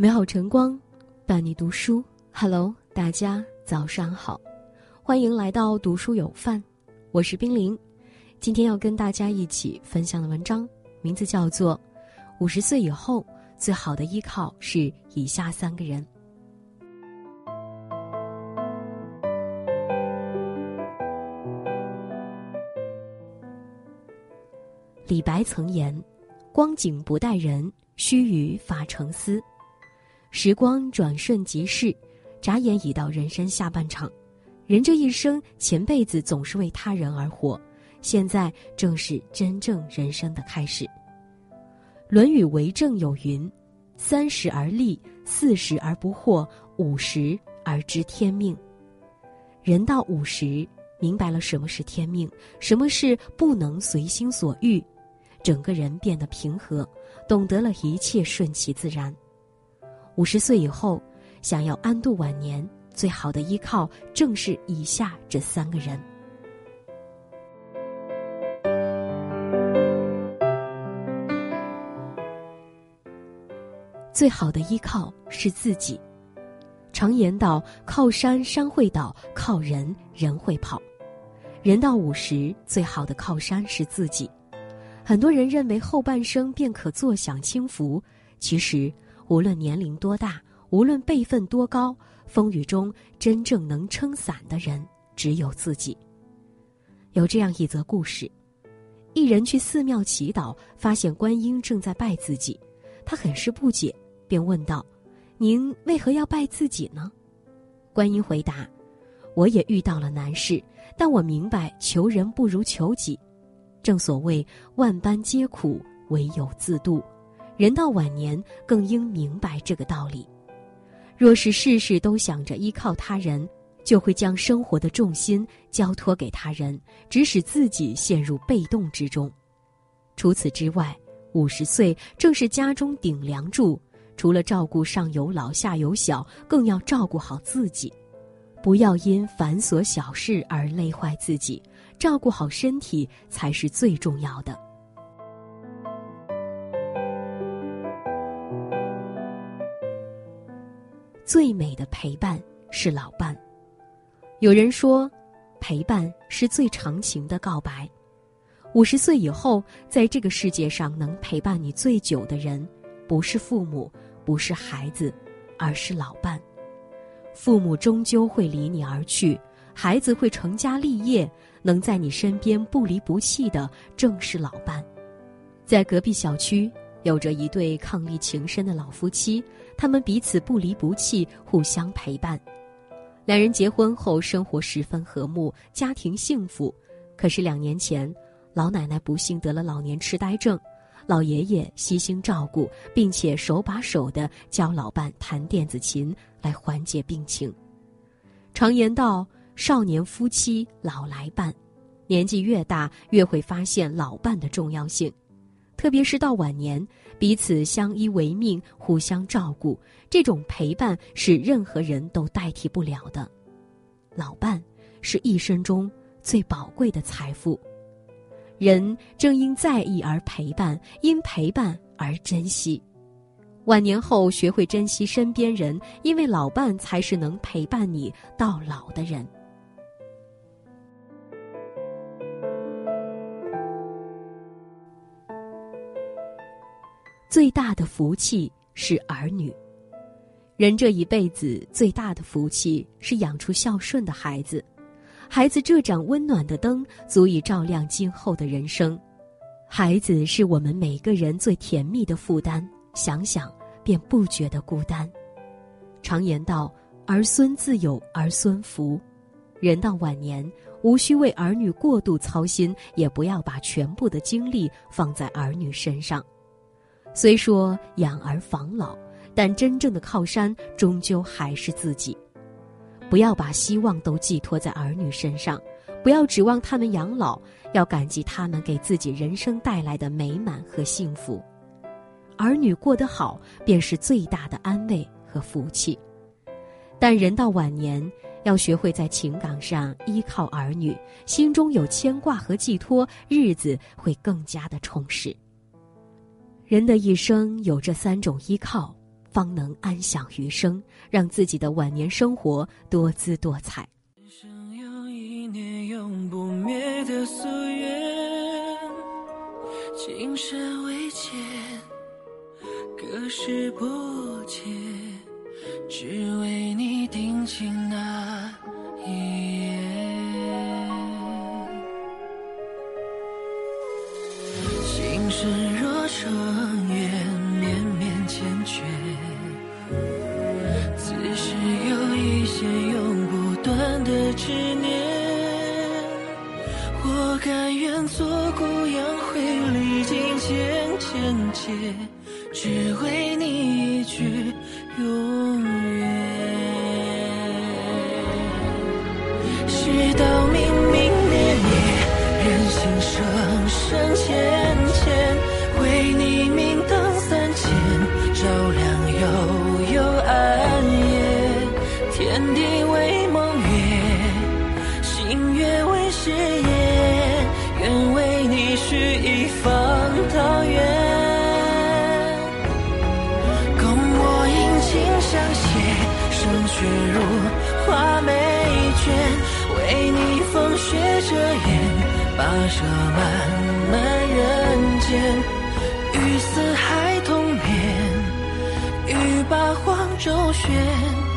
美好晨光，伴你读书。Hello，大家早上好，欢迎来到读书有范，我是冰凌。今天要跟大家一起分享的文章，名字叫做《五十岁以后最好的依靠是以下三个人》。李白曾言：“光景不待人，须臾发成思。”时光转瞬即逝，眨眼已到人生下半场。人这一生，前辈子总是为他人而活，现在正是真正人生的开始。《论语为政》有云：“三十而立，四十而不惑，五十而知天命。”人到五十，明白了什么是天命，什么是不能随心所欲，整个人变得平和，懂得了一切顺其自然。五十岁以后，想要安度晚年，最好的依靠正是以下这三个人。最好的依靠是自己。常言道：“靠山山会倒，靠人人会跑。”人到五十，最好的靠山是自己。很多人认为后半生便可坐享清福，其实。无论年龄多大，无论辈分多高，风雨中真正能撑伞的人只有自己。有这样一则故事：一人去寺庙祈祷，发现观音正在拜自己，他很是不解，便问道：“您为何要拜自己呢？”观音回答：“我也遇到了难事，但我明白求人不如求己。正所谓万般皆苦，唯有自渡。”人到晚年，更应明白这个道理。若是事事都想着依靠他人，就会将生活的重心交托给他人，只使自己陷入被动之中。除此之外，五十岁正是家中顶梁柱，除了照顾上有老下有小，更要照顾好自己，不要因繁琐小事而累坏自己，照顾好身体才是最重要的。最美的陪伴是老伴。有人说，陪伴是最长情的告白。五十岁以后，在这个世界上能陪伴你最久的人，不是父母，不是孩子，而是老伴。父母终究会离你而去，孩子会成家立业，能在你身边不离不弃的，正是老伴。在隔壁小区。有着一对伉俪情深的老夫妻，他们彼此不离不弃，互相陪伴。两人结婚后，生活十分和睦，家庭幸福。可是两年前，老奶奶不幸得了老年痴呆症，老爷爷悉心照顾，并且手把手的教老伴弹电子琴来缓解病情。常言道：“少年夫妻老来伴”，年纪越大，越会发现老伴的重要性。特别是到晚年，彼此相依为命，互相照顾，这种陪伴是任何人都代替不了的。老伴是一生中最宝贵的财富，人正因在意而陪伴，因陪伴而珍惜。晚年后学会珍惜身边人，因为老伴才是能陪伴你到老的人。最大的福气是儿女。人这一辈子最大的福气是养出孝顺的孩子，孩子这盏温暖的灯足以照亮今后的人生。孩子是我们每个人最甜蜜的负担，想想便不觉得孤单。常言道：“儿孙自有儿孙福。”人到晚年，无需为儿女过度操心，也不要把全部的精力放在儿女身上。虽说养儿防老，但真正的靠山终究还是自己。不要把希望都寄托在儿女身上，不要指望他们养老，要感激他们给自己人生带来的美满和幸福。儿女过得好，便是最大的安慰和福气。但人到晚年，要学会在情感上依靠儿女，心中有牵挂和寄托，日子会更加的充实。人的一生有这三种依靠：方能安享余生，让自己的晚年生活多姿多彩。人生有一年永不灭的夙愿，今生未见，隔世不见，只为你定情那一界，只为你一句永远。世道明明灭灭，人心深深浅浅，为你明灯三千，照亮风雪如画眉卷，为你风雪遮掩，跋涉漫漫人间，与四海同眠，与八荒周旋。